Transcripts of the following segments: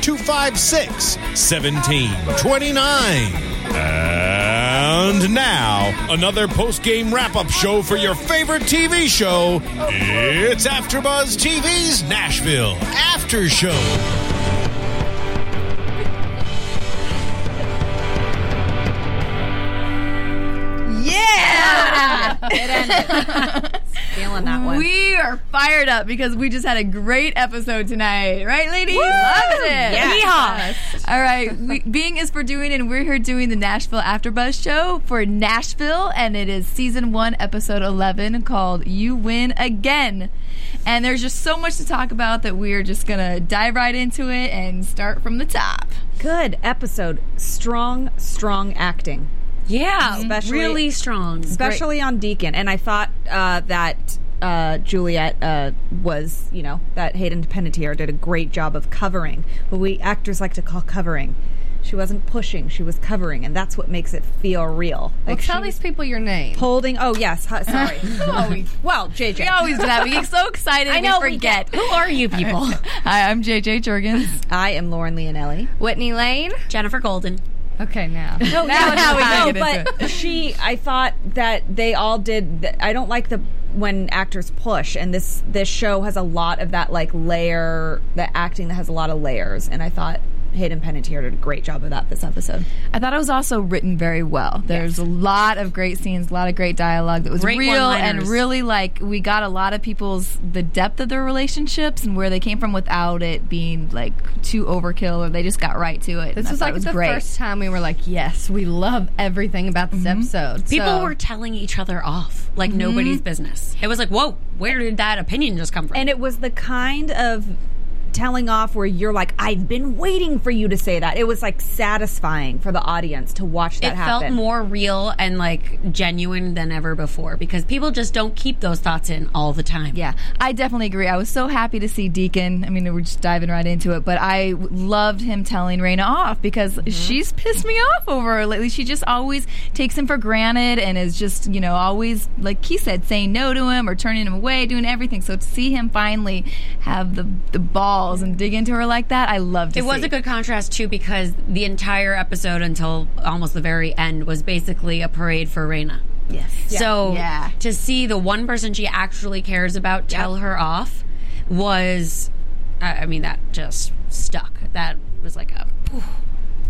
256 1729. And now, another post game wrap up show for your favorite TV show. It's AfterBuzz TV's Nashville After Show. Yeah! It ended. Feeling that one. We are fired up because we just had a great episode tonight, right, ladies? Woo! Loved it. Yeehaw. All right, we, Being is for doing, and we're here doing the Nashville AfterBuzz show for Nashville, and it is season one, episode eleven, called "You Win Again." And there's just so much to talk about that we're just gonna dive right into it and start from the top. Good episode. Strong, strong acting. Yeah, Especially- really strong. especially on Deacon. And I thought uh, that uh, Juliette uh, was, you know, that Hayden Panettiere did a great job of covering what we actors like to call covering. She wasn't pushing; she was covering, and that's what makes it feel real. Well, Like tell these people your name. holding. Oh yes, huh, sorry. Oh, well, JJ. we always do that. We get so excited, I know. we forget. Who are you people? Hi, I'm JJ Jurgens. I am Lauren Leonelli. Whitney Lane. Jenifer Golden. Okay, now. No, Now- no, now we no, can get into but she. I thought that they all did. th- I don't like the when actors push, and this this show has a lot of that like layer, the acting that has a lot of layers, and I thought Hayden Panettiere did a great job of that this episode. I thought it was also written very well. There's a lot of great scenes, a lot of great dialogue that was Great real and one-liners. really like we got a lot of people's the depth of their relationships and where they came from without it being like too overkill or they just got right to it. This was like was the great. first time we were like, yes, we love everything about this mm-hmm. episode. People So- were telling each other off like nobody's mm-hmm. business. It was like, whoa, where did that opinion just come from? And it was the kind of telling off where you're like, I've been waiting for you to say that. It was like satisfying for the audience to watch that happen. it happen. felt more real and like genuine than ever before because people just don't keep those thoughts in all the time. Yeah, I definitely agree. I was so happy to see Deacon. I mean, we're just diving right into it, but I loved him telling Rayna off because mm-hmm. she's pissed me off over her lately. She just always takes him for granted and is just, you know, always, like he said, saying no to him or turning him away, doing everything. So to see him finally have the, the balls and dig into her like that, I loved it. It was a good contrast too because the entire episode until almost the very end was basically a parade for Rayna. Yes. So Yeah. to see the one person she actually cares about tell her off was, I I mean, that just stuck. That was like a.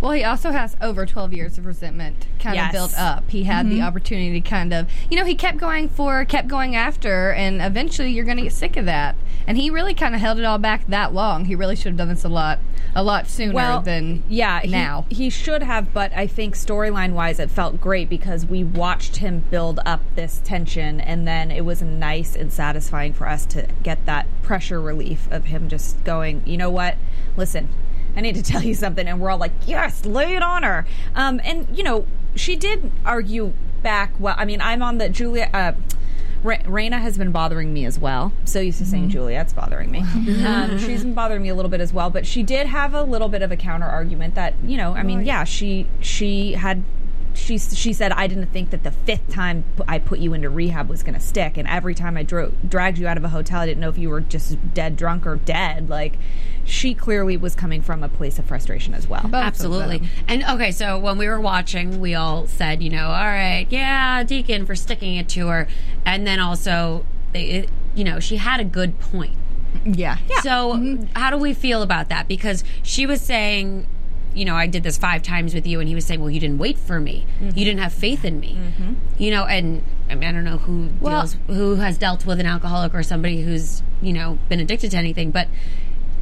Well, he also has over 12 years of resentment kind Yes. of built up. He had the mm-hmm. opportunity to kind of, you know, he kept going for, kept going after, and eventually you're going to get sick of that. And he really kind of held it all back that long. He really should have done this a lot, a lot sooner than yeah he- now. He, should have, but I think storyline wise, it felt great because we watched him build up this tension, and then it was nice and satisfying for us to get that pressure relief of him just going, you know what, listen. I need to tell you something, and we're all like, "Yes, lay it on her." Um, and you know, she did argue back. Well, I mean, I'm on the Julia. Uh, Ra- Rayna has been bothering me as well. So used to saying Juliette's bothering me. um, she's been bothering me a little bit as well. But she did have a little bit of a counter argument that you know. I mean, yeah, she she had. She, she said I didn't think that the fifth time I put you into rehab was going to stick, and every time I dro- dragged you out of a hotel, I didn't know if you were just dead drunk or dead. Like, she clearly was coming from a place of frustration as well. Both Absolutely. And okay, so when we were watching, we all said, you know, all right, yeah, Deacon for sticking it to her. And then also, it, you know, she had a good point. Yeah. So, mm-hmm. how do we feel about that? Because she was saying, you know, I did this five times with you, and he was saying, well, you didn't wait for me. Mm-hmm. You didn't have faith in me. Mm-hmm. You know, and I mean, I don't know who Well- deals, who has dealt with an alcoholic or somebody who's you know been addicted to anything, but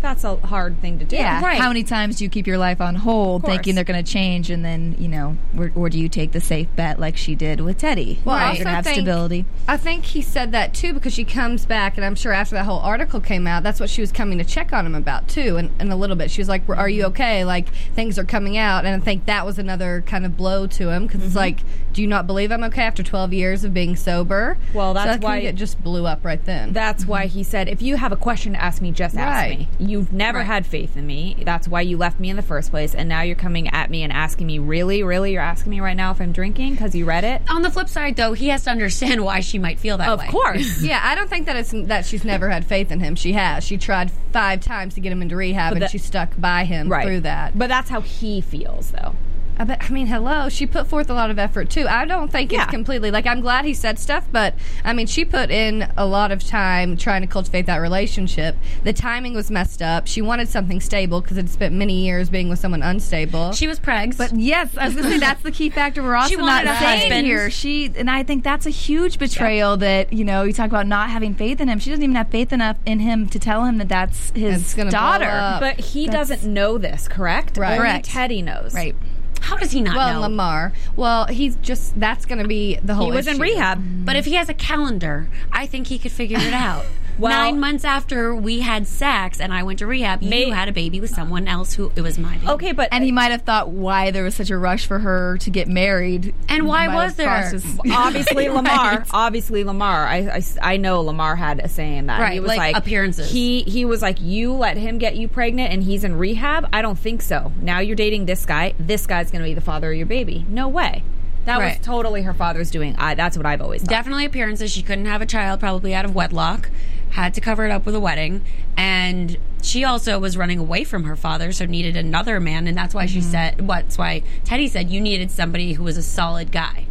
That's a hard thing to do. Yeah. Right. How many times do you keep your life on hold thinking they're going to change and then, you know, or, or do you take the safe bet like she did with Teddy? Well, I You're also have think- stability. I think he said that too because she comes back, and I'm sure after that whole article came out, that's what she was coming to check on him about too. And, and a little bit, she was like, "Are you okay? Like things are coming out." And I think that was another kind of blow to him because it's mm-hmm. like, "Do you not believe I'm okay after 12 years of being sober?" Well, that's I think why- it just blew up right then. That's why he said, if you have a question to ask me, just ask Right. me. You've never Right. had faith in me. That's why you left me in the first place. And now you're coming at me and asking me, really, really? You're asking me right now if I'm drinking because you read it? on the flip side, though, he has to understand why she might feel that Of way. Of course. yeah, I don't think that it's that she's never had faith in him. She has. She tried five times to get him into rehab, and she stuck by him right. through that. But that's how he feels, though. I, bet, I mean, hello. She put forth a lot of effort too. I don't think Yeah. it's completely like I'm glad he said stuff, but I mean, she put in a lot of time trying to cultivate that relationship. The timing was messed up. She wanted something stable because had spent many years being with someone unstable. She was pregs, But yes, I was going to say that's the key factor we're also She not wanted a husband. here. She and I think that's a huge betrayal that you know you talk about not having faith in him. She doesn't even have faith enough in him to tell him that that's his It's gonna blow daughter. But he That's- doesn't know this, correct? Right. Only Teddy knows. Right. How does he not know? well, know? Lamar. Well, he's just that's going to be the whole. He was in issue. rehab. But if he has a calendar, I think he could figure it out. Well- Nine months after we had sex and I went to rehab, May- you had a baby with someone else who it was my baby. Okay, but And he might have thought why there was such a rush for her to get married. And why Might was there? crossed his- obviously Lamar, Right. obviously Lamar. I, I, I know Lamar had a say in that. Right, he was like like, appearances. He he was like, you let him get you pregnant, and he's in rehab. I don't think so. Now you're dating this guy. This guy's going to be the father of your baby. No way. That Right. was totally her father's doing. I, that's what I've always thought. Definitely appearances. She couldn't have a child, probably out of wedlock. Had to cover it up with a wedding. And she also was running away from her father, so needed another man. And that's why she mm-hmm. said, what's why Teddy said you needed somebody who was a solid guy.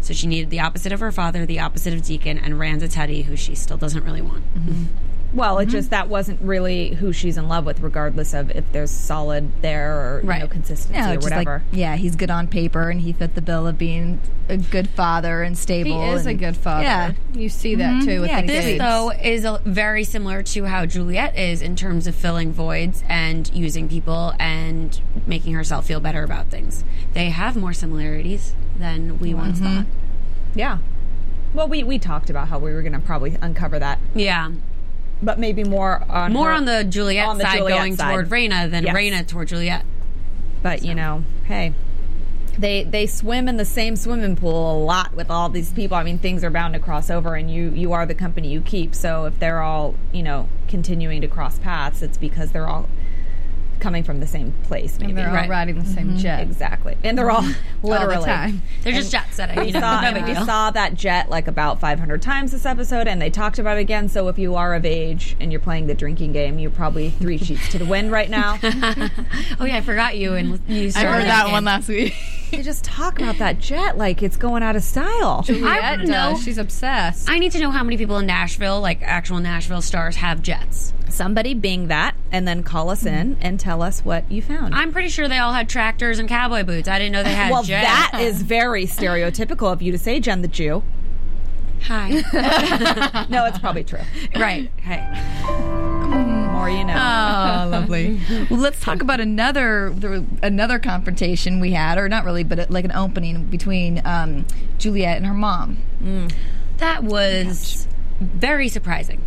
So she needed the opposite of her father, the opposite of Deacon, and ran to Teddy, who she still doesn't really want. Mm-hmm. Well, it mm-hmm. just that wasn't really who she's in love with, regardless of if there's solid there or you know consistency No, or whatever. like yeah, he's good on paper and he fit the bill of being a good father and stable. He stable. is a good father. Yeah. You see that mm-hmm. too with Yeah, the this, kids. This, though, is a, very similar to how Juliette is in terms of filling voids and using people and making herself feel better about things. They have more similarities than we once mm-hmm. thought. yeah. Well, we we talked about how we were going to probably uncover that, Yeah. But maybe more on More her- on the Juliette on the side Juliette going side. toward Rayna than Yes. Rayna toward Juliette. But you know, hey, they they swim in the same swimming pool a lot with all these people. I mean, things are bound to cross over, and you you are the company you keep. So if they're all you know continuing to cross paths, it's because they're all coming from the same place. Maybe and they're all Right. riding the same mm-hmm. jet exactly, and they're all all literally. the time. They're just jet setting. We saw, no we saw that jet like about 500 times this episode, and they talked about it again. So if you are of age and you're playing the drinking game, you're probably three sheets to the wind right now. oh yeah, I forgot you and you. I heard that one last week. They just talk about that jet like it's going out of style. Juliet wanna does. know- She's obsessed. I need to know how many people in Nashville, like actual Nashville stars, have jets. Somebody bing that, and then call us in and tell us what you found. I'm pretty sure they all had tractors and cowboy boots. I didn't know they had well, jets. that is very stereotypical of you to say, Jen the Jew. Hi. No, it's probably true. right. Hey. More you know. Oh, lovely. well, let's talk about another another confrontation we had, or not really, but like an opening between um, Juliette and her mom. That was very surprising.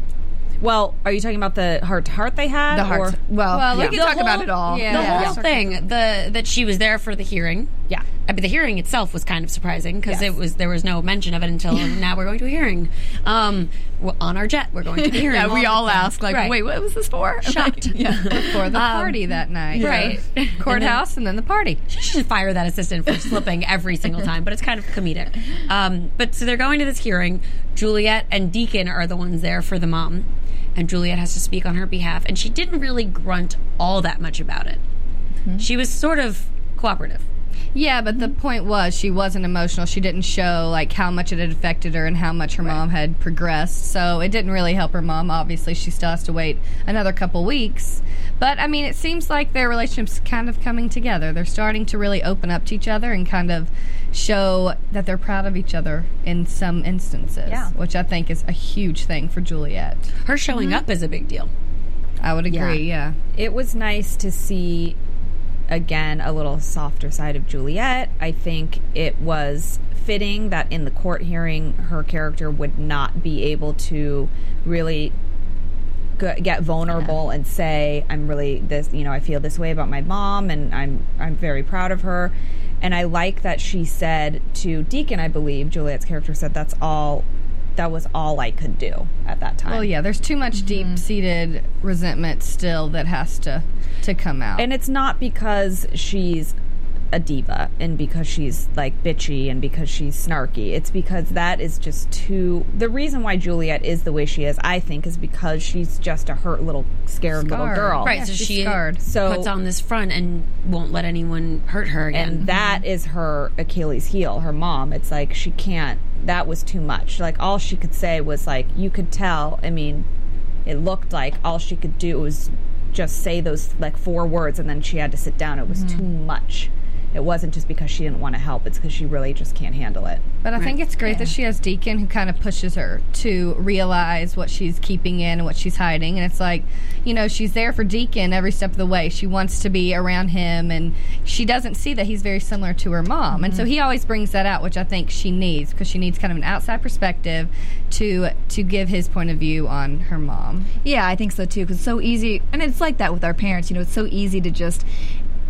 well, are you talking about the heart to heart they had? The heart. or- Well, Well, we yeah. can The talk whole- about it all. yeah. The Yeah. whole thing, the that she was there for the hearing. Yeah. I mean, the hearing itself was kind of surprising because Yes. it was there was no mention of it until now we're going to a hearing. Um, on our jet, we're going to the hearing. Yeah, we all ask, like, Right. wait, what was this for? Shocked. yeah. for the Um, party that night. right. Courthouse and then the party. She should fire that assistant for slipping every single time, but it's kind of comedic. Um, but so they're going to this hearing. Juliette and Deacon are the ones there for the mom, and Juliette has to speak on her behalf. And she didn't really grunt all that much about it. She was sort of cooperative. Yeah, but the point was she wasn't emotional. She didn't show like how much it had affected her and how much her mom had progressed. So it didn't really help her mom. Obviously, she still has to wait another couple weeks. But I mean, it seems like their relationship's kind of coming together. They're starting to really open up to each other and kind of show that they're proud of each other in some instances, Yeah. which I think is a huge thing for Juliette. Her showing mm-hmm. up is a big deal. I would agree, yeah. it was nice to see again a little softer side of Juliette. I think it was fitting that in the court hearing her character would not be able to really g- get vulnerable and say I'm really this you know I feel this way about my mom and I'm I'm very proud of her and I like that she said to Deacon I believe Juliette's character said that's all that was all I could do at that time. Well, yeah, there's too much mm-hmm. deep-seated resentment still that has to to come out. And it's not because she's a diva and because she's like bitchy and because she's snarky. It's because that is just too. The reason why Juliette is the way she is, I think, is because she's just a hurt little, scared little girl. Right, Yeah, so she's she scarred. So- puts on this front and won't let anyone hurt her again. And that mm-hmm. is her Achilles heel, her mom. It's like she can't, that was too much. Like all she could say was like, you could tell, I mean, it looked like all she could do was just say those like four words and then she had to sit down. It was mm-hmm. too much. It wasn't just because she didn't want to help, it's because she really just can't handle it. But I think it's great that she has Deacon who kind of pushes her to realize what she's keeping in and what she's hiding. And it's like, you know, she's there for Deacon every step of the way. She wants to be around him, and she doesn't see that he's very similar to her mom. And so mm-hmm. he always brings that out, which I think she needs because she needs kind of an outside perspective to to give his point of view on her mom. Yeah, I think so too. Because it's so easy, and it's like that with our parents. You know, it's so easy to just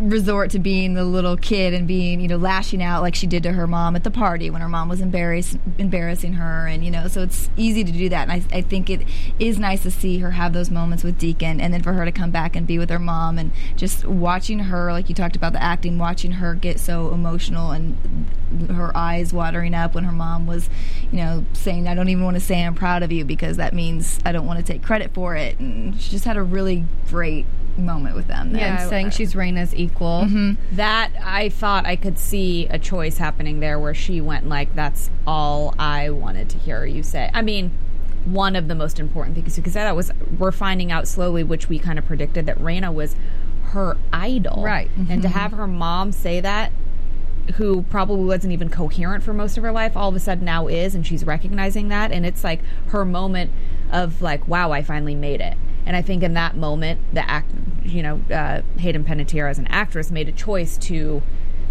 resort to being the little kid and being, you know, lashing out like she did to her mom at the party when her mom was embarrass- embarrassing her, and you know, so it's easy to do that. And I, I think it is nice to see her have those moments with Deacon, and then for her to come back and be with her mom, and just watching her, like you talked about the acting, watching her get so emotional and her eyes watering up when her mom was, you know, saying, "I don't even want to say I'm proud of you because that means I don't want to take credit for it." And she just had a really great moment with them. there. and saying she's Rayna's equal. Mm-hmm. That I thought I could see a choice happening there where she went like, "That's all I wanted to hear you say." I mean, one of the most important things because that was we're finding out slowly, which we kind of predicted that Rayna was her idol, Right. And to mm-hmm. have her mom say that, who probably wasn't even coherent for most of her life, all of a sudden now is, and she's recognizing that, and it's like her moment of like, "Wow, I finally made it." And I think in that moment, the act, you know, uh, Hayden Panettiere as an actress made a choice to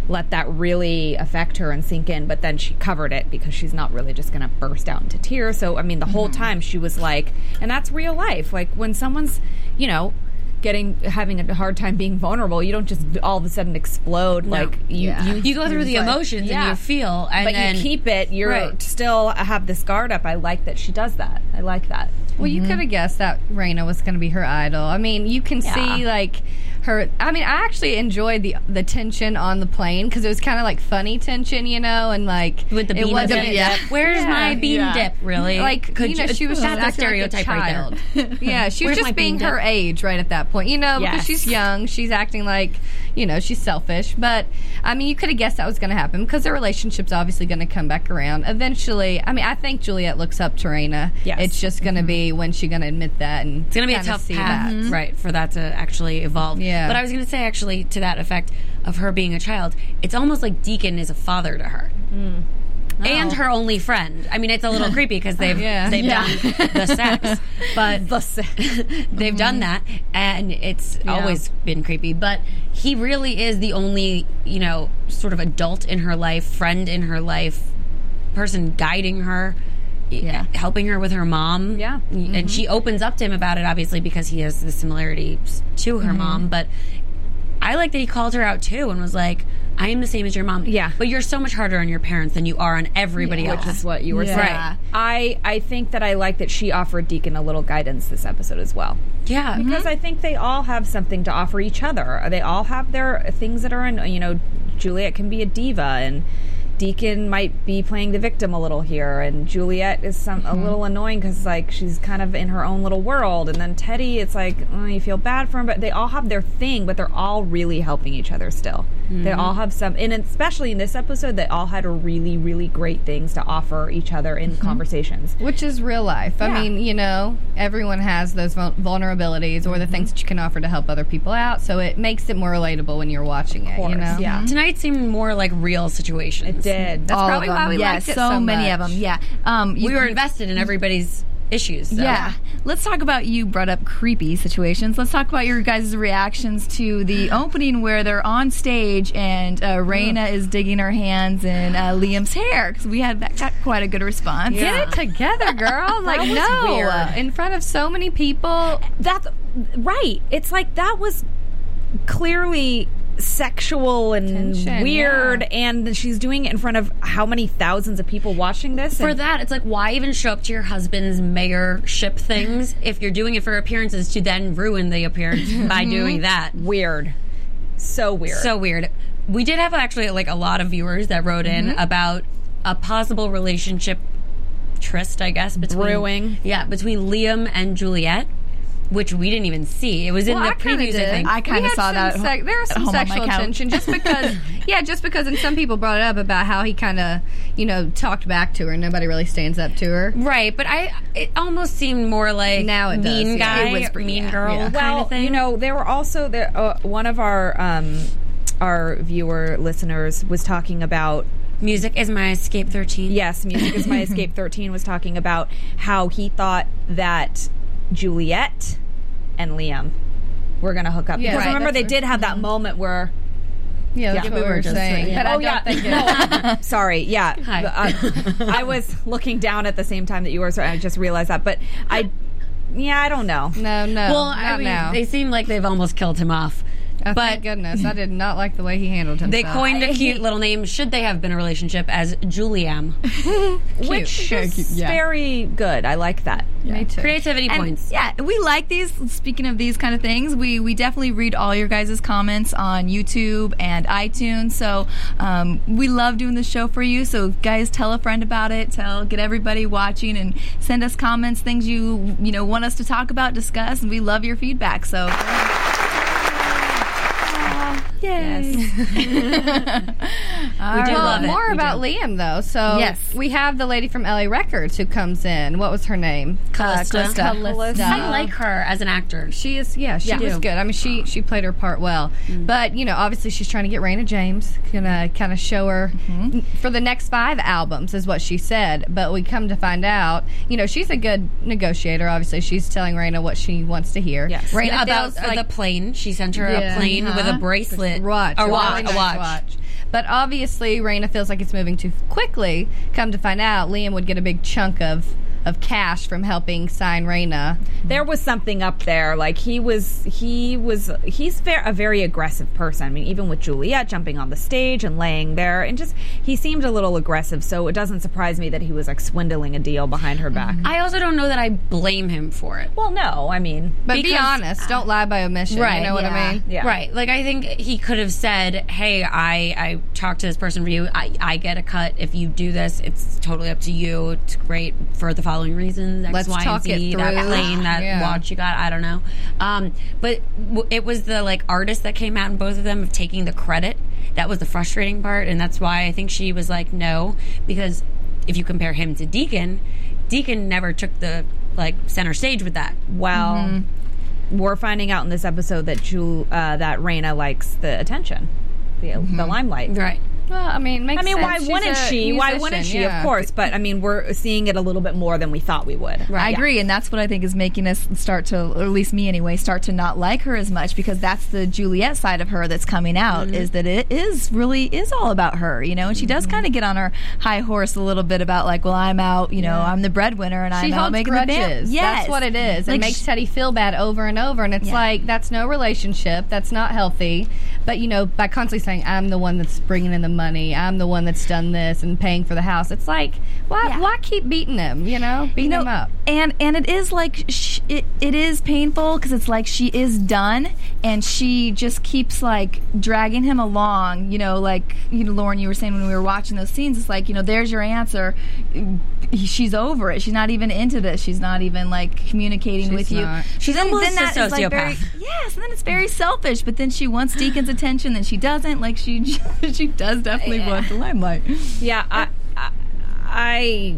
let that really affect her and sink in. But then she covered it because she's not really just going to burst out into tears. So I mean, the whole time she was like, and that's real life. Like when someone's, you know. Getting having a hard time being vulnerable, you don't just all of a sudden explode. Like you, Yeah. you, you go through the like- emotions and you feel, and but then you keep it. You're Right. still have this guard up. I like that she does that. I like that. Well, you could have mm-hmm. guessed that Rayna was going to be her idol. I mean, you can see like her. I mean, I actually enjoyed the the tension on the plane because it was kind of like funny tension, you know, and like with the it bean wasn't- dip. yeah. Where's my bean Yeah. dip? Really? Like you know, she was just that's a acting stereotype like a right child. there. yeah, she was Where's my just being bean her dip? age right at that point, you know, because Yes. she's young. She's acting like you know she's selfish, but I mean, you could have guessed that was going to happen because their relationship's obviously going to come back around eventually. I mean, I think Juliette looks up to Rayna. Yes. it's just going to be when she's going to admit that, and It's going to be a tough see path, that. Mm-hmm. right, for that to actually evolve. Yeah. But I was going to say, actually, to that effect of her being a child, it's almost like Deacon is a father to her. Mm. And oh. her only friend. I mean, it's a little creepy because they've Yeah. they've Yeah. done the sex, but The se- they've done mm-hmm. that, and it's always been creepy. But he really is the only, you know, sort of adult in her life, friend in her life, person guiding her, Yeah. helping her with her mom. Yeah. and mm-hmm. she opens up to him about it, obviously, because he has the similarities to her mm-hmm. mom. But I like that he called her out too and was like, "I am the same as your mom. Yeah. but you're so much harder on your parents than you are on everybody else." which is what you were Yeah. saying. Right. I I think that I like that she offered Deacon a little guidance this episode as well. yeah, Because mm-hmm. I think they all have something to offer each other. They all have their things that are in, you know, Juliette can be a diva and Deacon might be playing the victim a little here and Juliette is some a mm-hmm. little annoying cuz like she's kind of in her own little world and then Teddy it's like oh, you feel bad for him but they all have their thing but they're all really helping each other still. They all have some, and especially in this episode, they all had really, really great things to offer each other in conversations. Which is real life. Yeah. I mean, you know, everyone has those vulnerabilities or the Mm-hmm. things that you can offer to help other people out. So it makes it more relatable when you're watching it. You know, yeah. Tonight seemed more like real situations. It did. That's All probably of why we yeah, liked it so, so many of them. Yeah, um, you- we were invested in everybody's issues. so. Yeah. Let's talk about you brought up creepy situations. Let's talk about your guys' reactions to the opening where they're on stage and uh, Rayna is digging her hands in uh, Liam's hair because we had that got quite a good response. Get it together, girl. like, was no. weird. In front of so many people. That's right. It's like that was clearly sexual and Tension, weird, yeah. and she's doing it in front of how many thousands of people watching this? For that, it's like, why even show up to your husband's mayorship things if you're doing it for appearances to then ruin the appearance by mm-hmm. doing that? weird, so weird. So weird. We did have actually like a lot of viewers that wrote in mm-hmm. about a possible relationship tryst, I guess, between Brewing. Yeah, between Liam and Juliette, which we didn't even see. It was in Well, the I kinda previews, I think. I kinda saw that at sec- ho- there was some home on my sexual tension just because, yeah, just because, and some people brought it up about how he kind of, you know, talked back to her. Nobody really stands up to her. Right, but I it almost seemed more like Now it does, mean yeah. guy, It was- mean yeah, girl yeah. kind well, of thing. you know, there were also there uh, one of our um, our viewer listeners was talking about music is my escape thirteen. Yes, Music is My Escape 13 was talking about how he thought that Juliette and Liam were going to hook up. Yeah, because right, remember, they did have that moment where. Yeah, that's Yeah, what we we were were just saying. saying. But oh, don't yeah. think no, sorry. Yeah. Hi. Uh, I was looking down at the same time that you were, so I just realized that. But I. Yeah, I don't know. no, no, Well, not I mean, now. they seem like they've almost killed him off. Oh, but thank goodness, I did not like the way he handled himself. they coined a cute little name. Should they have been a relationship as Juliam? Which is yeah. very good. I like that. Me too. Creativity And, points. Yeah, we like these. Speaking of these kind of things, we we definitely read all your guys' comments on YouTube and iTunes. So um, we love doing the show for you. So guys, tell a friend about it. Tell get everybody watching and send us comments, things you you know want us to talk about, discuss. And we love your feedback. So. Yay. we do well, love it. more We about do. Liam though. So Yes. we have the lady from LA Records who comes in. What was her name? Callista. Callista. Callista. I like her as an actor. She is, yeah, she Yeah. was good. I mean, she she played her part well. But you know, obviously, she's trying to get Rayna Jaymes, gonna kind of show her for the next five albums, is what she said. But we come to find out, you know, she's a good negotiator. Obviously, she's telling Rayna what she wants to hear. Yes. Rayna about uh, like the plane. She sent her Yeah. a plane with a Uh-huh. bracelet. watch, A really watch. nice A watch. But obviously, Rayna feels like it's moving too quickly. Come to find out, Liam would get a big chunk of of cash from helping sign Rayna. there was something up there. Like he was, he was, he's ver- a very aggressive person. I mean, even with Juliette jumping on the stage and laying there, and just he seemed a little aggressive. So it doesn't surprise me that he was like swindling a deal behind her back. I also don't know that I blame him for it. Well, no, I mean, But be Because- honest, don't lie by omission. Right, You know what. I mean? Yeah. Right. Like I think he could have said, "Hey, I I talked to this person for you. I I get a cut if you do this. It's totally up to you. It's great for the following reasons. X, Let's Y, and talk it Z, That plane, that Yeah. watch you got. I don't know. Um, but w- it was the like artist that came out in both of them of taking the credit. That was the frustrating part, and that's why I think she was like, no, because if you compare him to Deacon, Deacon never took the like center stage with that. well, we're finding out in this episode that Jul- uh, that Rayna likes the attention, the, the limelight. Right. Well, I mean, makes I mean, sense. why She's wouldn't a she? Why wouldn't she? yeah. Of course, but I mean, we're seeing it a little bit more than we thought we would. I Yeah. agree, and that's what I think is making us start to, or at least me anyway, start to not like her as much because that's the Juliette side of her that's coming out. Mm-hmm. Is that it is really is all about her, you know, and she does Mm-hmm. kind of get on her high horse a little bit about like, well, I'm out, you know, I'm the breadwinner and She I'm out making grudges. the band. Yes, That's what it is. It makes sh- Teddy feel bad over and over, and it's Yeah. like that's no relationship. That's not healthy. But you know, by constantly saying I'm the one that's bringing in the money. I'm the one that's done this and paying for the house. It's like, why, Yeah. why keep beating him? You know, beating You know, him up. And and it is like sh- it, it is painful because it's like she is done and she just keeps like dragging him along. You know, like you know, Lauren, you were saying when we were watching those scenes, it's like you know, there's your answer. She's over it. She's not even into this. She's not even like communicating She's with you. not. She's Then- almost then a that is, like, very- sociopath. yes, and then it's very selfish. But then she wants Deacon's attention, then she doesn't. Like she she does definitely want the limelight. Yeah, I, I, I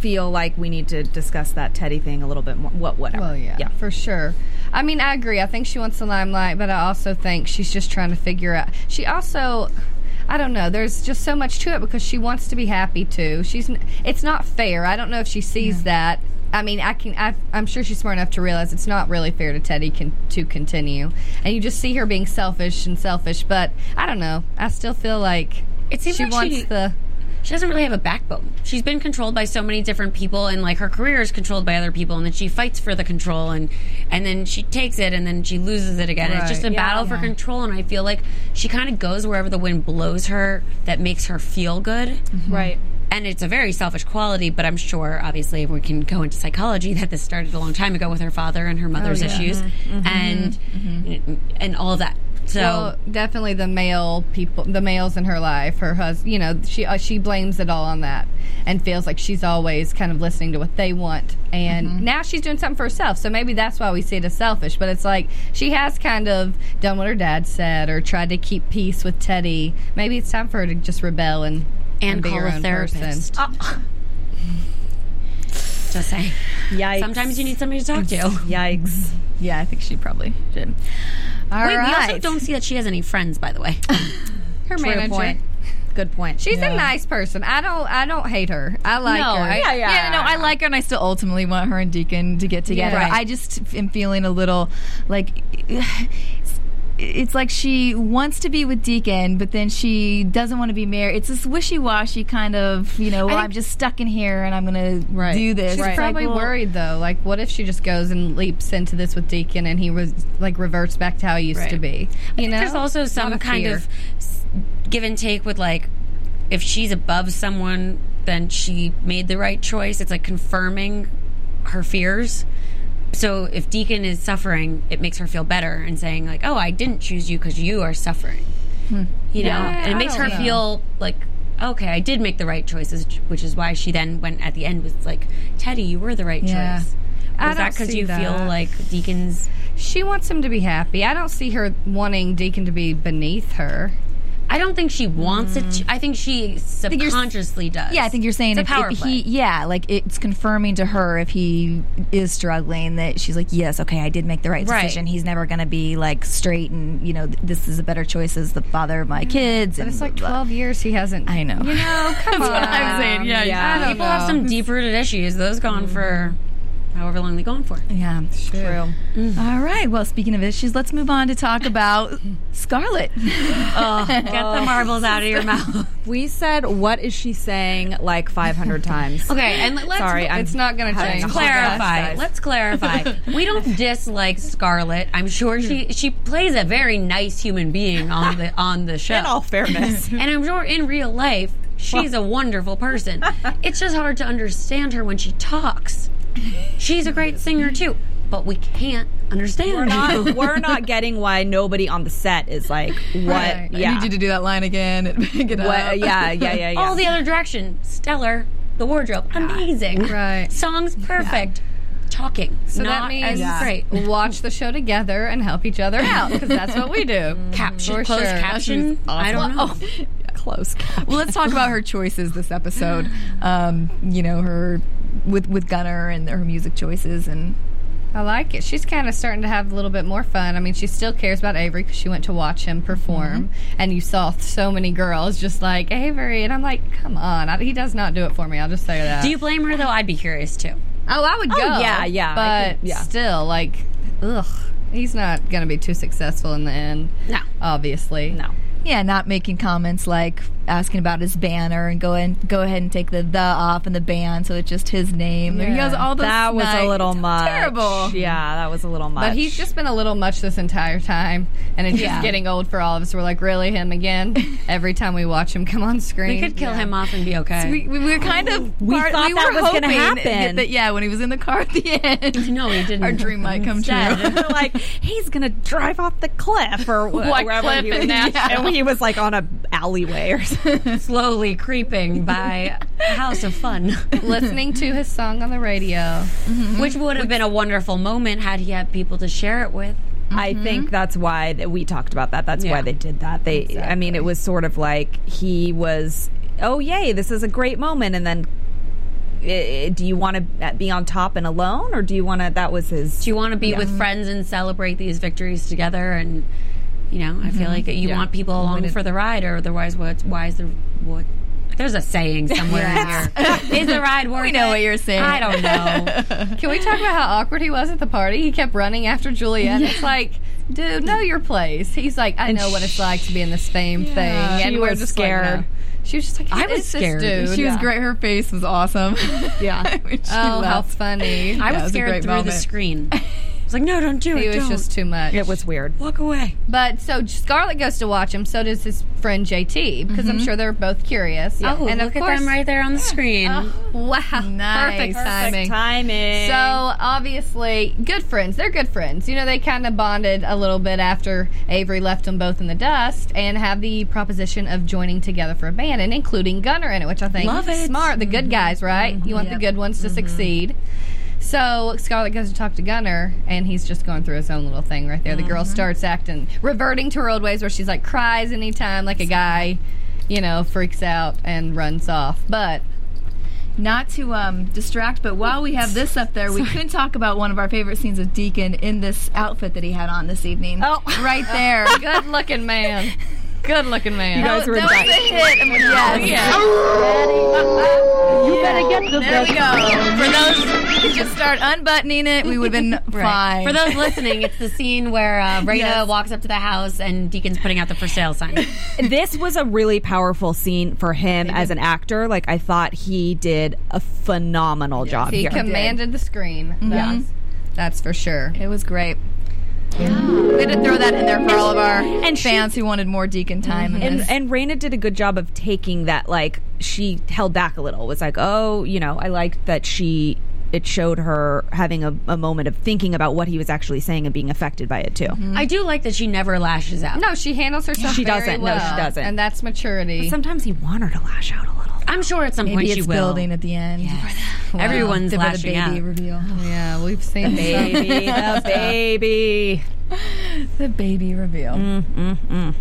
feel like we need to discuss that Teddy thing a little bit more. What, whatever. Well, yeah, yeah. for sure. I mean, I agree. I think she wants the limelight, but I also think she's just trying to figure out. She also, I don't know. There's just so much to it because she wants to be happy too. She's. n- It's not fair. I don't know if she sees that. I mean, I can. I, I'm sure she's smart enough to realize it's not really fair to Teddy con, to continue, and you just see her being selfish and selfish. But I don't know. I still feel like It seems she like wants she- the. she doesn't really have a backbone. She's been controlled by so many different people, and like her career is controlled by other people, and then she fights for the control, and and then she takes it, and then she loses it again. It's just a Right. battle Yeah. for control, and I feel like she kind of goes wherever the wind blows her. That makes her feel good, Right. And it's a very selfish quality. But I'm sure, obviously, if we can go into psychology, that this started a long time ago with her father and her mother's Oh, yeah. issues, and and all that. So. Well, definitely the male people, the males in her life, her husband. You know, she uh, she blames it all on that, and feels like she's always kind of listening to what they want. And Mm-hmm. now she's doing something for herself, so maybe that's why we see it as selfish. But it's like she has kind of done what her dad said, or tried to keep peace with Teddy. Maybe it's time for her to just rebel and and be call a therapist. Just say. Yikes. Sometimes you need somebody to talk to. Yikes. Yeah, I think she probably did. All Wait, we also don't see that she has any friends, by the way. Her True manager. point. Good point. She's a nice person. I don't. I don't hate her. I like No, her. I- yeah, yeah. Yeah, no, I like her, and I still ultimately want her and Deacon to get together. Right. I just am feeling a little like it's like she wants to be with Deacon, but then she doesn't want to be married. It's this wishy-washy kind of, you know, well, think- I'm just stuck in here and I'm going to Right. do this. She's It's like, probably well, worried though. Like, what if she just goes and leaps into this with Deacon and he was like reverts back to how he used Right. to be? You know, There's also some kind fear. of give and take with like if she's above someone, then she made the right choice. It's like confirming her fears. So if Deacon is suffering, it makes her feel better and saying like, "Oh, I didn't choose you because you are suffering." Hmm. You know, Yeah, and it makes her know. feel like, "Okay, I did make the right choices," which is why she then went at the end was like, "Teddy, you were the right Yeah. choice." Was that don't because see you feel like Deacon's she wants him to be happy. I don't see her wanting Deacon to be beneath her. I don't think she wants it. To, I think she you're- subconsciously does. Yeah, I think you're saying it's if, a power if play. he, yeah, like it's confirming to her if he is struggling that she's like, yes, okay, I did make the right Right. decision. He's never going to be like straight, and you know, this is a better choice as the father of my mm. kids. But and it's like blah, blah. twelve years he hasn't. I know. You know, come on. what I'm saying. Yeah, yeah. I don't people have some deep rooted issues. Those gone mm-hmm. for however long they gone for. Yeah. True. Mm. All right. Well, speaking of issues, let's move on to talk about Scarlett. Oh, get the oh. marbles out of your mouth. We said, what is she saying like 500 times? Okay, and let's Sorry, I'm It's not going to change. a hard clarify. guys. Let's clarify. We don't dislike Scarlett. I'm sure she mm. she plays a very nice human being on the on the show. In all fairness. and I'm sure in real life she's a wonderful person. It's just hard to understand her when she talks. She's a great singer too, but we can't understand we're not we're not getting why nobody on the set is like what Right. yeah I need you to do that line again and pick it what up. yeah yeah yeah yeah All the other direction, stellar. The wardrobe, amazing. Right. Songs, perfect. Talking, So not that means as great. watch the show together and help each other out because that's what we do. Caption, For closed sure. caption. I don't know. close cap. Well, let's talk about her choices this episode. Um, you know, her with with Gunnar and her music choices and I like it. She's kind of starting to have a little bit more fun. I mean, she still cares about Avery because she went to watch him perform, mm-hmm. and you saw so many girls just like Avery, and I'm like, come on, I, he does not do it for me. I'll just say that. Do you blame her though? I'd be curious too. Oh, I would oh, go. yeah, yeah, But could- yeah. still, like, ugh, he's not going to be too successful in the end. No. obviously. No. yeah, not making comments like asking about his banner and go and go ahead and take the the off and the band, so it's just his name. He has all those. that was a little much. Terrible. Yeah, that was a little much. But he's just been a little much this entire time, and it's Yeah. just getting old for all of us. We're like, really him again? Every time we watch him come on screen, We could kill him off and be okay. We, we were kind of We part- thought we that were was gonna hoping happen. That, yeah, when he was in the car at the end, no, he didn't. our dream might come true. Instead. like he's gonna drive off the cliff or wh- What wherever cliff he in was. Nashville? And he was like on a alleyway or something. slowly creeping by house of fun, listening to his song on the radio. Mm-hmm. which would have been a wonderful moment had he had people to share it with. I mm-hmm. think that's why that we talked about that. That's why they did that. They, I mean, it was sort of like he was, oh yay, this is a great moment, and then. eh, eh Do you want to eh, be on top and alone, or do you want to? That was his. Do you want to be with friends and celebrate these victories together? And you know, I feel mm-hmm. like you Yeah. want people along for the ride, or otherwise, what? Why is the what? There's a saying somewhere in here. Is the ride worth We know it? what you're saying. I don't know. Can we talk about how awkward he was at the party? He kept running after Juliette. It's like, dude, know your place. He's like, I know what it's like to be in this fame thing, and we're was just scared. Like, no. She was just like, I was scared. dude? She was Yeah. great. Her face was awesome. Yeah. Oh, how funny! I it was was scared great through the screen. I like, no, don't do He it. was don't. just too much. It was weird. walk away. But so Scarlett goes to watch him. So does his friend JT because I'm mm-hmm. sure they're both curious. Oh, and look of at course, them right there on the screen. Oh, wow, Nice. perfect timing. timing. So obviously, good friends. They're good friends. You know, they kind of bonded a little bit after Avery left them both in the dust, and have the proposition of joining together for a band, and including Gunnar in it, which I think Love is it. smart. The good guys, right? Mm-hmm. You want the good ones to mm-hmm. succeed. So Scarlett goes to talk to Gunnar, and he's just going through his own little thing right there. The girl starts acting, reverting to her old ways, where she's like cries anytime, like a guy, you know, freaks out and runs off. But Not to um, distract, but while we have this up there, we could talk about one of our favorite scenes of Deacon in this outfit that he had on this evening. Oh. right there. good looking man, good looking man. You guys were that was a hit. I mean, yes. You better get the There we go. For those who could just start unbuttoning it, we would have been fine. For those listening, it's the scene where uh, Raina Yes. walks up to the house and Deacon's putting out the for sale sign. this was a really powerful scene for him as an actor. Like I thought he did a phenomenal job He here. commanded the screen. That's, that's for sure. it was great. We had to throw that in there for all of our And she- fans who wanted more Deacon time. in and this. and Rayna did a good job of taking that. Like she held back a little. It was like, oh, you know, I liked that she. It showed her having a, a moment of thinking about what he was actually saying and being affected by it too. Mm-hmm. I do like that she never lashes out. No, she handles herself. She very doesn't. No, she doesn't. and that's maturity. Sometimes you want her to lash out a little. I'm sure at some Maybe point it's she will. building at the end. Everyone's For the lashing baby out. reveal. yeah, we've seen Baby, the baby. The baby reveal. Mm, mm, mm.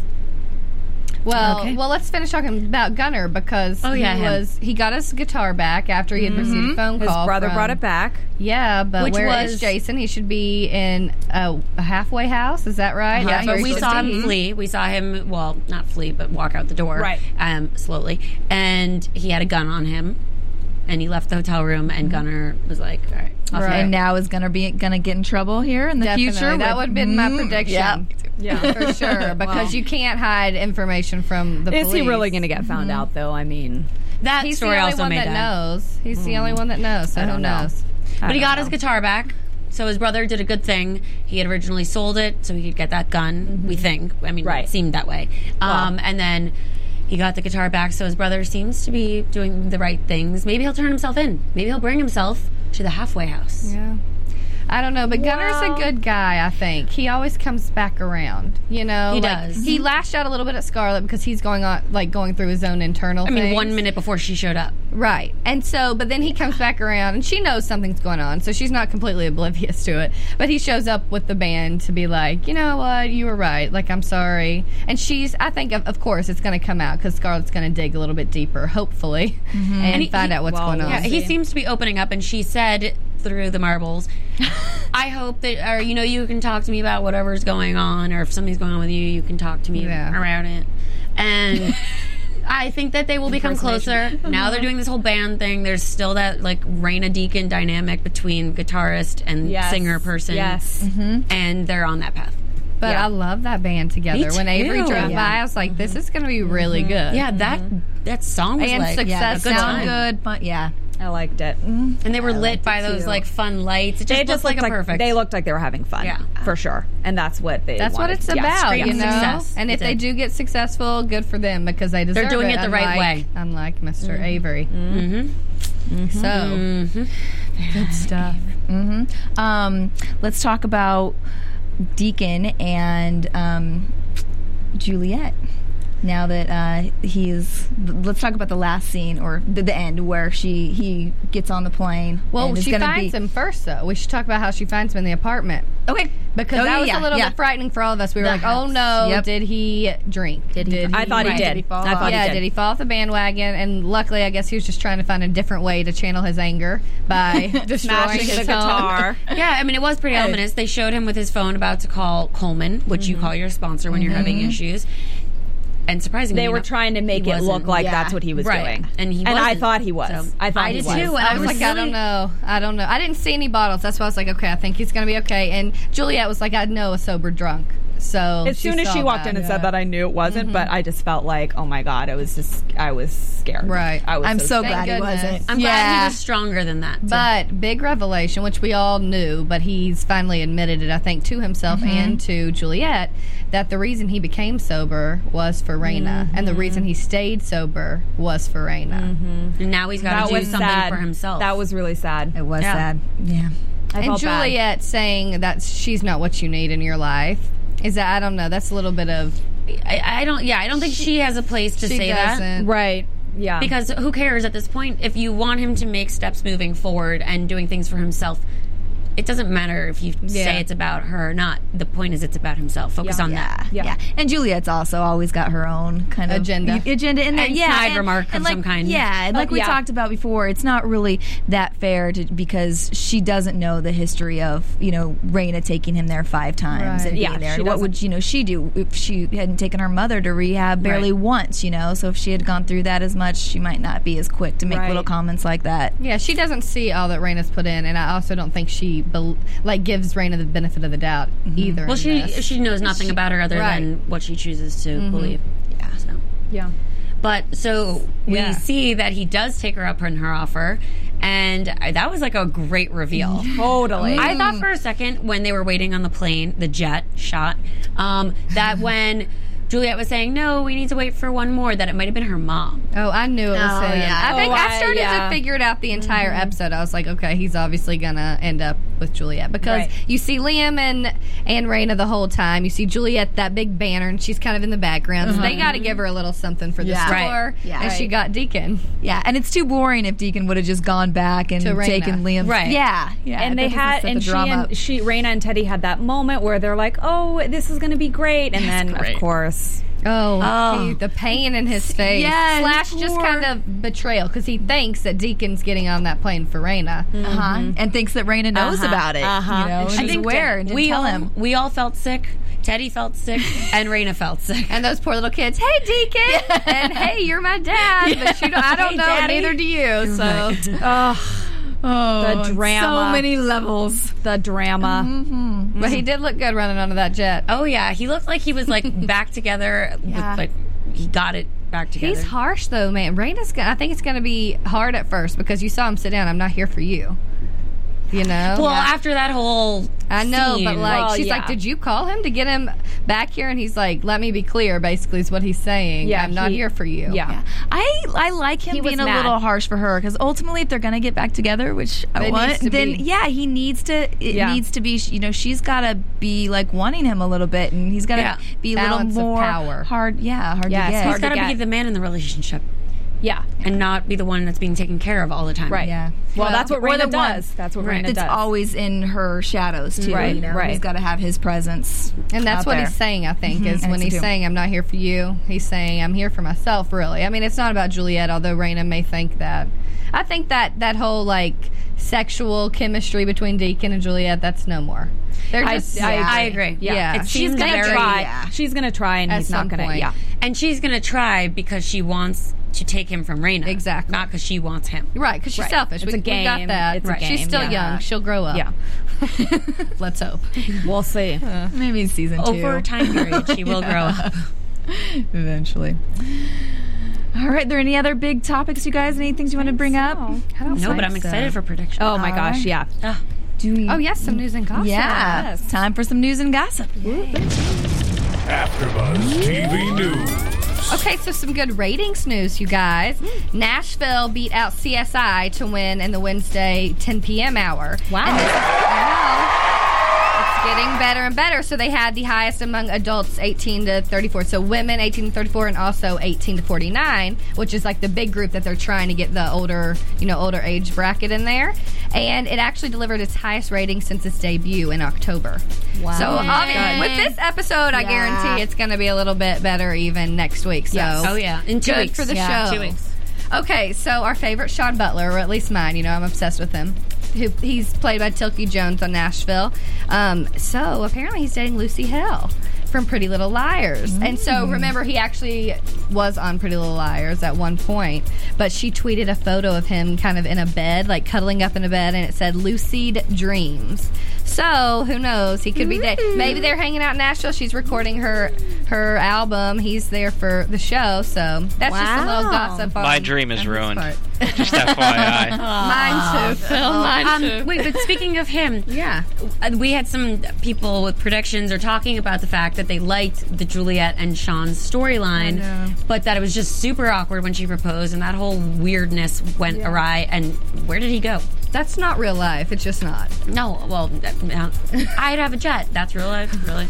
Well, Okay. well, let's finish talking about Gunnar because Oh, yeah, he him. was he got his guitar back after he had received a phone His call. His brother from- brought it back. Yeah, but Which where is was- Jason? He should be in a, a halfway house. Is that right? Yeah, That's but we saw him flee. We saw him, well, not flee, but walk out the door. Right. Um, slowly. And he had a gun on him. And he left the hotel room, and Gunnar was like, all right. off Right. And now is gonna be gonna get in trouble here in the Definitely. future. That would have been my Mm, prediction. Yeah. Yeah. for sure because you can't hide information from the Is police. he really going to get found mm-hmm. out though? I mean, That He's story the only also one made that that. knows. He's the hmm. only one that knows. So who don't know. knows? I But he got know. his guitar back. So his brother did a good thing. He had originally sold it so he could get that gun. Mm-hmm. We think. I mean, Right. it seemed that way. Um, and then he got the guitar back. So his brother seems to be doing the right things. Maybe he'll turn himself in. Maybe he'll bring himself to the halfway house. Yeah. I don't know, but Gunnar's a good guy, I think. He always comes back around. You know? He Like, does. He lashed out a little bit at Scarlett because he's going on like going through his own internal I mean, one minute before she showed up. Right. And so, but then he comes back around and she knows something's going on. So she's not completely oblivious to it. But he shows up with the band to be like, you know what? You were right. Like, I'm sorry. And she's, I think, of, of course, it's going to come out because Scarlett's going to dig a little bit deeper, hopefully, mm-hmm. and, he- find out what's well, going on. Yeah, he seems to be opening up, and she said through the marbles, "I hope that, or you know, you can talk to me about whatever's going on, or if something's going on with you, you can talk to me Yeah. around it." And I think that they will become closer. Now they're doing this whole band thing. There's still that like Rayna Deacon dynamic between guitarist and Yes. singer person. Yes. Mm-hmm. and they're on that path. But Yeah. I love that band together. When Avery drove Yeah. by, I was like, "This is going to be really mm-hmm. good." Yeah, that mm-hmm. that song was And like success a good sound time. good, fun. Yeah. I liked it. and they were lit by those too. like fun lights. It just, They just looked like looked a perfect. They looked like they were having fun. Yeah. for sure. And that's what they. That's what it's Yeah, about, scream you know. success. And if That's they it. do get successful, good for them because they deserve They're doing it the right way. Unlike mister Avery. Mm-hmm. So Good stuff. hmm Um, let's talk about Deacon and um, Juliette. Now that uh, he's, let's talk about the last scene or the, the end where she he gets on the plane. Well, and she gonna finds be, him first, though. We should talk about how she finds him in the apartment Okay, because Oh, that yeah, was yeah, a little yeah. bit frightening for all of us. We were The like, "Oh no, Yep. did he drink? Did he- I thought he did. Did he fall I off? thought yeah, he did. did he fall off the bandwagon? And luckily, I guess he was just trying to find a different way to channel his anger by destroying Smashing his the guitar. Yeah, I mean, it was pretty ominous. They showed him with his phone about to call Coleman, which you call your sponsor when you're having issues. And surprisingly, They were enough, trying to make it look like Yeah. that's what he was Right. doing, And he and I wasn't. thought he was. So- I thought I he did was. too, and I I was was like, I don't know. I don't know. I didn't see any bottles. That's why I was like, okay, I think he's going to be okay. And Juliet was like, I know a sober drunk. So As soon as she walked that. in and said that, I knew it wasn't. But mm-hmm. I just felt like, oh my god, I was just, I was scared. Right. I was. I'm so scared. glad he wasn't. I'm glad yeah. he was stronger than that. But big revelation, which we all knew, but he's finally admitted it, I think, to himself Mm-hmm. and to Juliette, that the reason he became sober was for Rayna, and the reason mm-hmm. he stayed sober was for Rayna. Mm-hmm. and now he's got to do something sad for himself. That was really sad. It was Yeah. sad. Yeah. I And felt bad. Juliette saying that she's not what you need in your life. Is that, I don't know, that's a little bit of. I, I don't. Yeah, I don't think she, has a place to she say that. doesn't. right? Yeah. Because who cares at this point? If you want him to make steps moving forward and doing things for himself, it doesn't matter if you Yeah. say it's about her or not. The point is, it's about himself. Focus Yeah. on Yeah, that. yeah, Yeah. And Juliette's also always got her own kind of Agenda. agenda in there. And yeah, snide remark of like, some kind. Yeah, and like we yeah. talked about before, it's not really that fair to, because she doesn't know the history of you know Rayna taking him there five times Right. and Yeah, being there. what would doesn't- you know she do if she hadn't taken her mother to rehab barely Right. once? You know, so if she had gone through that as much, she might not be as quick to make Right. little comments like that. Yeah, she doesn't see all that Rayna's put in, and I also don't think she bel like gives Rayna the benefit of the doubt mm-hmm. either. Well, she this. she knows nothing about her other Right. than what she chooses to mm-hmm. believe. Yeah. So. yeah. But so we Yeah. see that he does take her up on her offer, and that was like a great reveal. Totally. I thought for a second when they were waiting on the plane, the jet shot, um, that when Juliette was saying, "No, we need to wait for one more," that it might have been her mom. Oh, I knew it was Oh, him. yeah. I think Oh, I I- started yeah. to figure it out the entire mm-hmm. episode. I was like, okay, he's obviously gonna end up with Juliette because Right. you see Liam and and Rayna the whole time. You see Juliette that big banner, and she's kind of in the background. So they uh-huh. got to give her a little something for the Yeah. store. Right. Yeah. and she got Deacon. Yeah, and it's too boring if Deacon would have just gone back and taken Liam. Right. Yeah, yeah. and they had and the she drama up. and she Rayna and Teddy had that moment where they're like, "Oh, this is going to be great," and then great. of course, Oh, Oh. he- the pain in his face. Yes, Slash just kind of betrayal because he thinks that Deacon's getting on that plane for Rayna. uh-huh. and thinks that Rayna knows Uh-huh, about it. uh-huh. You know, And and she's she's aware didn't we tell all him. we all felt sick. Teddy felt sick, and Rayna felt sick. And those poor little kids, hey Deacon, and hey, you're my dad, but you don't, I don't Hey, know, Daddy. neither do you. So Oh, the oh, drama. So many levels. the drama. Mm-hmm. But he did look good running onto that jet. oh yeah, he looked like he was like back together. Yeah. With, like he got it back together. He's harsh though, man. Rayna's gonna. I think it's gonna be hard at first because you saw him sit down. I'm not here for you. You know. well, after that whole I know, but like Well, she's yeah. like, "Did you call him to get him back here?" And he's like, "Let me be clear." Basically, is what he's saying. Yeah, I'm not here for you. Yeah. I I like him He being a little harsh for her because ultimately, if they're gonna get back together, which I It want, then be. yeah, he needs to. It Yeah. needs to be. You know, she's got to be like wanting him a little bit, and he's got to Yeah. be a Balance little more power. hard. Yeah, hard Yes, to get. he's hard to got to be the man in the relationship Yeah. and not be the one that's being taken care of all the time. Right. Yeah. Well, that's what or Rayna the one does. That's what Right. Rayna That's does. always in her shadows too. Right, you know, right. he's got to have his presence, And that's out what there. he's saying, I think, mm-hmm. is And when he's saying, I'm not here for you, he's saying, I'm here for myself, really. I mean, it's not about Juliette, although Rayna may think that. I think that that whole, like, sexual chemistry between Deacon and Juliette, that's no more. They're I- just. I- I agree. Yeah. It She's gonna very- try. yeah. She's gonna try, and At he's not gonna. point. Yeah. And she's going to try because she wants to take him from Rayna. Exactly. Not because she wants him. Right, because she's Right. selfish. It's we, a we got that. It's a She's still yeah. young. She'll grow up. Yeah. Let's hope. We'll see. Maybe season two. Over a time period, she will grow up. Eventually. All right. There any other big topics, you guys? Any things you want to bring up? I don't No, but I'm so. excited for predictions. Oh my All gosh, right. yeah. Ah, Do we? Oh yes, some news and gossip. Yeah. Yes. Time for some news and gossip. AfterBuzz TV News. Okay, so some good ratings news, you guys. Hmm. Nashville beat out CSI to win in the Wednesday 10 p.m. hour. Wow. And this is- I know. It's getting better and better. So they had the highest among adults 18 to 34. So women 18 to 34 and also 18 to 49, which is like the big group that they're trying to get the older, you know, older age bracket in there. And it actually delivered its highest rating since its debut in October. Wow. So Yay. obvi- with this episode, I guarantee it's going to be a little bit better even next week. So Yes. Oh yeah, in two weeks for the Yeah, show. Two weeks. Okay, so our favorite Sean Butler, or at least mine, you know, I'm obsessed with him. Who he's played by Tilky Jones on Nashville. Um, so apparently he's dating Lucy Hale from Pretty Little Liars. And so remember he actually was on Pretty Little Liars at one point, but she tweeted a photo of him kind of in a bed, like cuddling up in a bed, and it said lucid dreams. So who knows? He could be da- maybe they're hanging out in Nashville. She's recording her her album. He's there for the show. So that's just a little Wow. gossip. My dream is on ruined. Just FYI. Mine too, Phil. Mine Um, too. wait, but speaking of him, Yeah. uh, we had some people with predictions or talking about the fact that they liked the Juliette and Sean's storyline, but that it was just super awkward when she proposed, and that whole weirdness went awry. And where did he go? That's not real life. It's just not. No, well, uh, I'd have a jet. That's real life, really.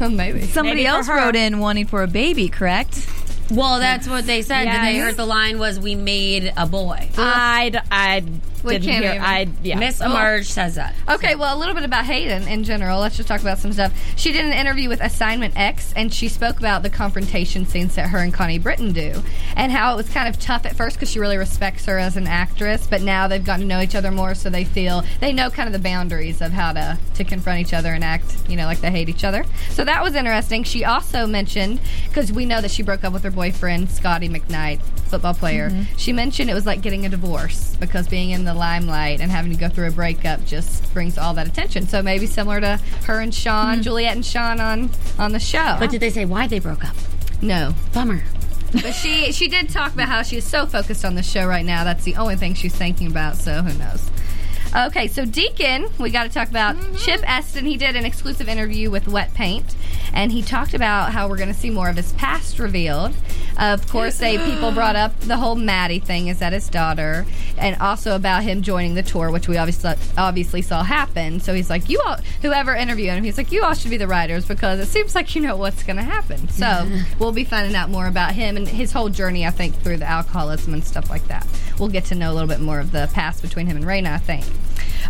Maybe. Somebody Maybe else wrote in wanting for a baby, correct? Well, that's what they said. And they Yes. heard the line was, "We made a boy." I'd, I We didn't can't hear. even- I yeah. Miss Emerge says that. Okay, well, a little bit about Hayden in general. Let's just talk about some stuff. She did an interview with Assignment X, and she spoke about the confrontation scenes that her and Connie Britton do, and how it was kind of tough at first because she really respects her as an actress, but now they've gotten to know each other more, so they feel they know kind of the boundaries of how to to confront each other and act, you know, like they hate each other. So that was interesting. She also mentioned because we know that she broke up with her boyfriend Scotty McKnight, football player. Mm-hmm. She mentioned it was like getting a divorce because being in the limelight and having to go through a breakup just brings all that attention. So maybe similar to her and Sean, mm-hmm. Juliette and Sean on on the show. But did they say why they broke up? no. Bummer. But she she did talk about how she is so focused on the show right now. That's the only thing she's thinking about. So who knows? Okay, so Deacon, we got to talk about mm-hmm. Chip Esten. He did an exclusive interview with Wetpaint, and he talked about how we're going to see more of his past revealed. Of course, they people brought up the whole Maddie thing. Is that his daughter? And also about him joining the tour, which we obviously obviously saw happen. So he's like, you all, whoever interviewed him, he's like, you all should be the writers because it seems like you know what's going to happen. So we'll be finding out more about him and his whole journey. I think through the alcoholism and stuff like that. We'll get to know a little bit more of the past between him and Rayna. I think.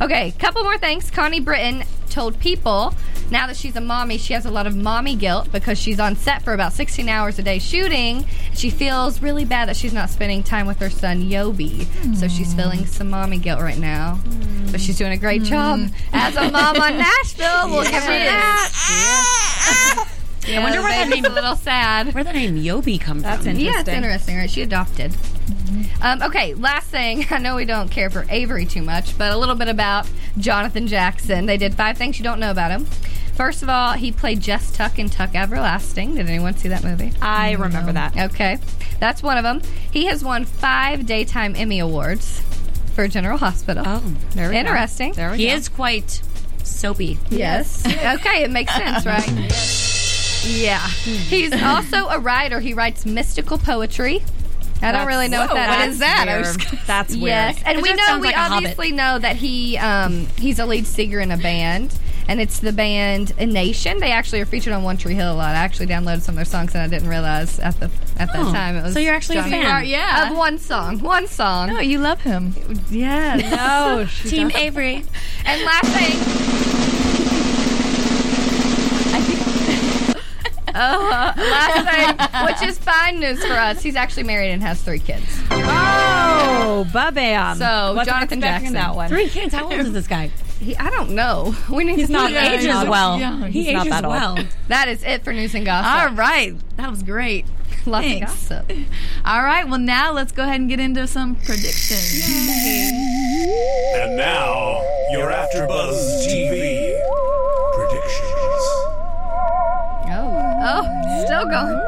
Okay, couple more things. Connie Britton told People now that she's a mommy, she has a lot of mommy guilt because she's on set for about 16 hours a day shooting. She feels really bad that she's not spending time with her son Yoby. So she's hmm. feeling some mommy guilt right now. Hmm. But she's doing a great job hmm. as a mom on Nashville. We'll give her that. I wonder where that Baby's name a little sad. where the name Yoby come That's from. interesting. Yeah, it's interesting, right? She adopted. Um, okay, last thing. I know we don't care for Avery too much, but a little bit about Jonathan Jackson. They did five things you don't know about him. First of all, he played Jess Tuck in Tuck Everlasting. Did anyone see that movie? I remember that. Okay, that's one of them. He has won five Daytime Emmy Awards for General Hospital. Oh, There we go. Interesting. There we he go. is quite soapy. Yes. okay, it makes sense, right? Yeah. He's also a writer. He writes mystical poetry. I don't really know what that That's is. That I weird. was- That's weird. Yes, and It we know we like obviously know that he um, he's a lead singer in a band, and it's the band Enation. They actually are featured on One Tree Hill a lot. I actually downloaded some of their songs, and I didn't realize at the at that Oh, time it was. so you're actually a Johnny fan. Marr- Yeah. of one song, one song. No, you love him. Yes. No, Team doesn't. Avery. And last thing. Uh, last thing, which is fine news for us. He's actually married and has three kids. Oh, ba-bam. So, Wasn't Jonathan Jackson. that one. Three kids. How old is this guy? He, I don't know. We need He's to not see He that. Yeah, ages not- well. yeah, he he's not ages that old. well. That is it for news and gossip. All right, that was great. Lots Thanks. of gossip. All right, well now let's go ahead and get into some predictions. And now, you're after Buzz TV Oh, still going.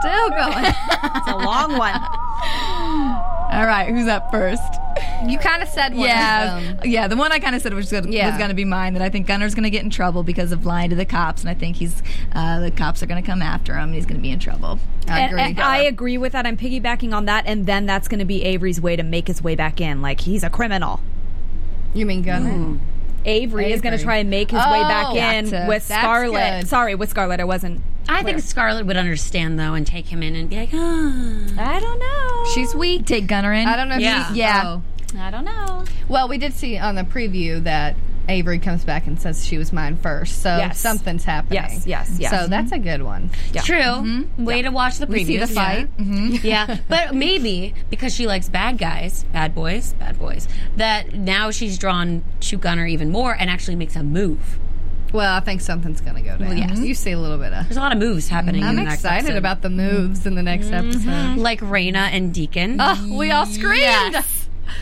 Still going. It's a long one. All right, who's up first? You kind of said one yeah, of them. yeah. The one I kind of said was gonna, Yeah. to be mine. That I think Gunnar's going to get in trouble because of lying to the cops, and I think he's uh, the cops are going to come after him. and He's going to be in trouble. I And- agree. and I agree with that. I'm piggybacking on that, and then that's going to be Avery's way to make his way back in. Like he's a criminal. You mean Gunnar? Avery, is going to try and make his way back Oh, in gotcha. with That's Scarlett. good. Sorry, with Scarlett. I wasn't. I think Scarlett would understand though and take him in and be like, ah. I don't know. She's weak. Take Gunnar in. I don't know. If Yeah. she- Yeah. oh. I don't know. Well, we did see on the preview that Avery comes back and says she was mine first. So Yes. something's happening. Yes, yes, yes. So that's a good one. Yeah. True. Mm-hmm. Way to watch the previews. We see the fight. Mm-hmm. yeah, but maybe because she likes bad guys, bad boys, bad boys, that now she's drawn to Gunnar even more and actually makes a move. Well, I think something's going to go down. yes. You see a little bit of. There's a lot of moves happening. I'm the next excited episode. about the moves in the next mm-hmm. episode. like Rayna and Deacon. Oh, we all screamed.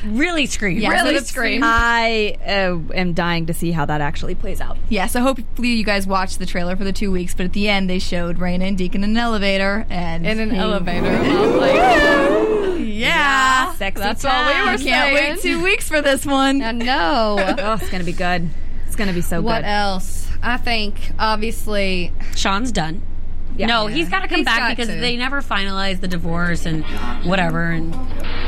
Really scream. Yes, Really scream. I uh, am dying to see how that actually plays out. Yeah, so hopefully you guys watched the trailer for the two weeks, but at the end they showed Rayna and Deacon in an elevator and In an they- elevator. I was like, Yeah, Sexy That's all we were I can't saying. wait two weeks for this one. I know. Oh, it's going to be good. It's going to be so what good. What else? I think, obviously, Sean's done. No, he's got to come He's back because to. they never finalized the divorce and whatever. And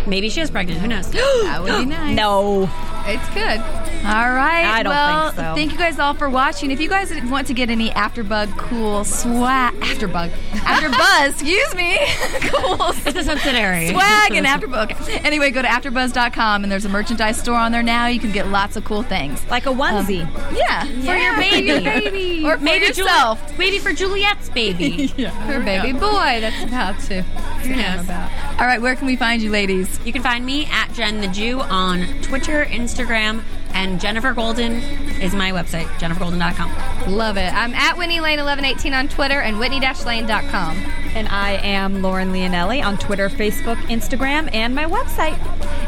maybe she is pregnant. Who knows? That would be nice. No. it's good. All right. I don't well, think so. thank you guys all for watching. If you guys want to get any AfterBug cool swag, AfterBug, AfterBuzz, excuse me, cool it's a subsidiary. swag and AfterBug. Okay. Anyway, go to AfterBuzz.com and there's a merchandise store on there now. You can get lots of cool things. Like a onesie. Um, yeah, for your baby. or for maybe yourself. Juli- maybe for Juliette's baby. Her baby boy. That's about to. Who knows? All right, where can we find you, ladies? You can find me at Jen the Jew on Twitter, Instagram, and Jenifer Golden is my website, jenifergolden.com. Love it. I'm at Whitney Lane 1118 on Twitter and Whitney-Lane.com. And I am Lauren Leonelli on Twitter, Facebook, Instagram, and my website.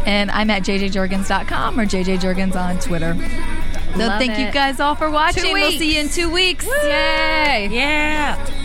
And I'm at jjjurgens.com or jjjurgens on Twitter. So Love thank you guys all for watching. We'll see you in two weeks. Yay! Yeah.